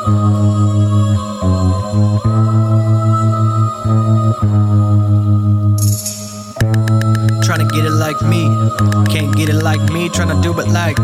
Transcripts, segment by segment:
Trying to get it like me, can't get it like me. Trying to do it like.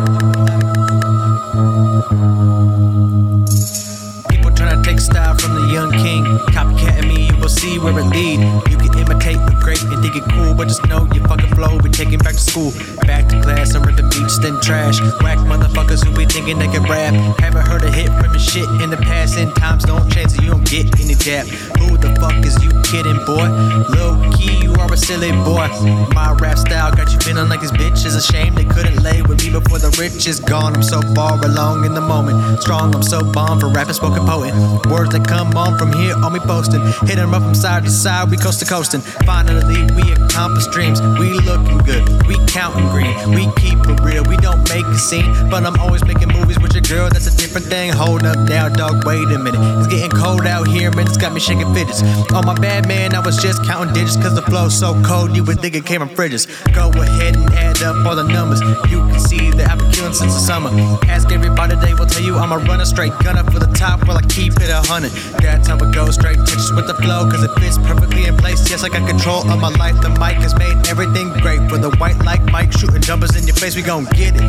People trying to take style from the young king. Copycatting me, you will see where it lead. You can imitate the great and think it cool, but just know your fucking flow. We taking back to school, back to class. I'm the beach, then trash. Whack motherfuckers who be thinking they can rap. Haven't heard a hit from your shit in the past. And times don't change, so you don't get any dap. Who the fuck is you kidding, boy? Low key, you are a silly boy. My rap style got you feeling like this bitch is a shame they couldn't lay with me before the rich is gone. I'm so far along in the moment. Strong, I'm so bomb for rapping, spoken poet. Words that come on from here on me posting. Hit 'em up from side to side, we coast to coasting. Finally, we accomplish dreams. We looking good, we counting green. We keep it real, we don't make a scene. But I'm always making movies with your girl, that's a different thing. Hold up now, dog, wait a minute. It's getting cold out here, man, it's got me shaking fidgets. Oh, my bad, man, I was just counting digits, cause the flow's so cold, you would think it came from fridges. Go ahead and add up all the numbers. You can see that I've been killing since the summer. Ask everybody, they will tell you I'm a runner, straight gunner for the top while I keep it a hundred. That's how it goes, straight touches with the flow, cause it fits perfectly in place. Yes, I got control of my life. The mic has made everything great. For the white like Mike, shooting jumpers in your face, we gon' get it.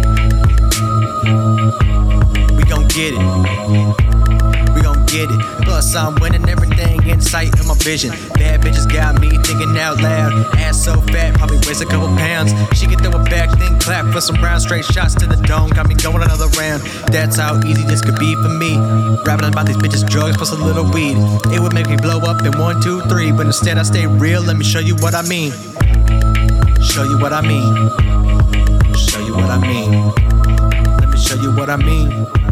We gon' get it. We gon' get it. Plus, I'm winning everything in sight of my vision. Bad bitches got me thinking out loud. Ass so fat, probably weighs a couple pounds. She can throw it back, then clap for some round straight shots to the dome. Got me going another round. That's how easy this could be for me. Rapping about these bitches, drugs plus a little weed. It would make me blow up in one, two, three. But instead, I stay real. Let me show you what I mean. Show you what I mean. Show you what I mean. Let me show you what I mean.